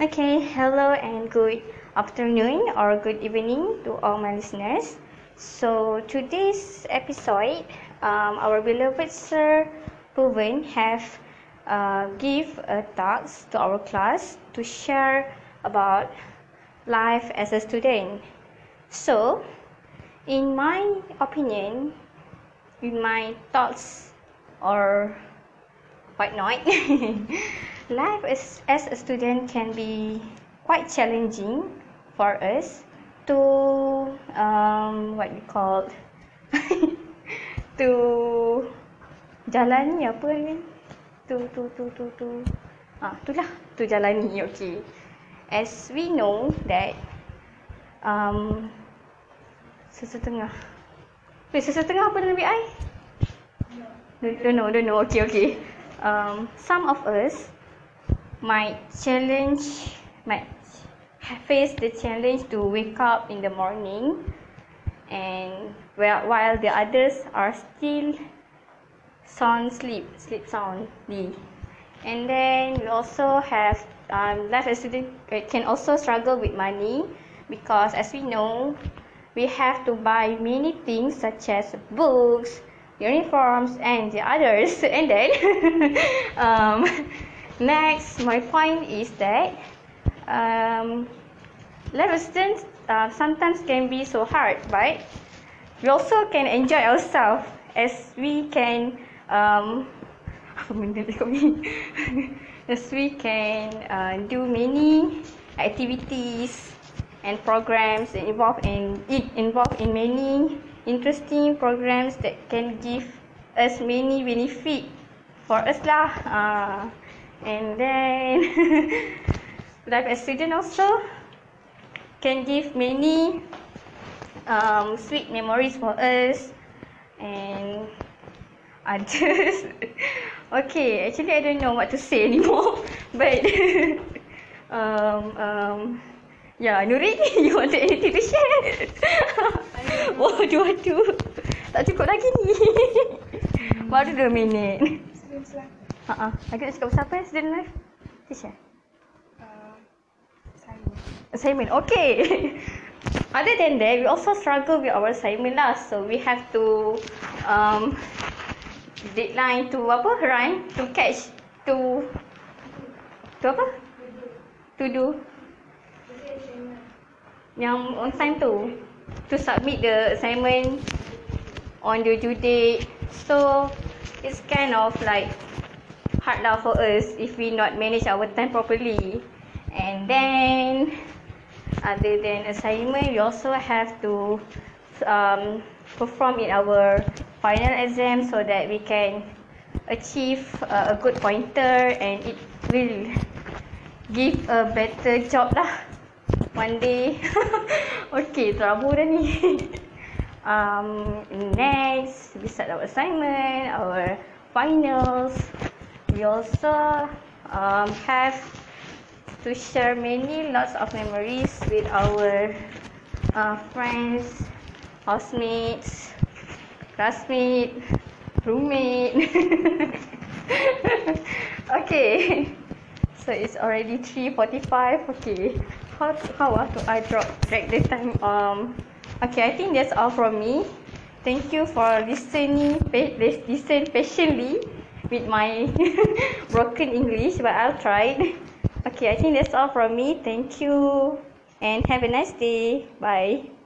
Okay, hello and good afternoon or good evening to all my listeners. So today's episode, um, our beloved Sir Puven have uh, give a talks to our class to share about life as a student. So, in my opinion, in my thoughts or quite not. Life as, as a student can be quite challenging for us to um, what we call to jalani apa ni? To to to to to. Ah itulah to jalani okay. As we know that um sesetengah. Wait, sesetengah apa dalam BI? Don't know, don't know. Okay, okay. Um, some of us might challenge might face the challenge to wake up in the morning. And while, while the others are still sound sleep sleep soundly. And then we also have um, life as student can also struggle with money because as we know we have to buy many things such as books uniforms and the others. And then um, next my point is that um, students uh, sometimes can be so hard but we also can enjoy ourselves as we can um, as we can uh, do many activities and programs involved in it involved in many interesting programs that can give us many benefit for us lah. Uh, and then life as student also can give many um, sweet memories for us and others. okay, actually I don't know what to say anymore, but um, um, yeah, Nuri, you want anything to share? Waduh, waduh. Tak cukup lagi ni. Baru dua minit. Ha ah. Lagi nak cakap pasal apa? Student life? Tisha. Uh, assignment. Assignment. Okay. Other than that, we also struggle with our assignment lah. So we have to um deadline to apa? Run to catch to to apa? To do. Yang on time tu to submit the assignment on the due date. So it's kind of like hard lah for us if we not manage our time properly. And then other than assignment, we also have to um, perform in our final exam so that we can achieve uh, a good pointer and it will give a better job lah one day. okay, terlalu dah ni. um, next, we start our assignment, our finals. We also um, have to share many lots of memories with our uh, friends, housemates, classmates, roommate. okay. So it's already 3.45. Okay how how to I drop drag the time um okay I think that's all from me thank you for listening listen patiently with my broken English but I'll try okay I think that's all from me. Thank you. And have a nice day. Bye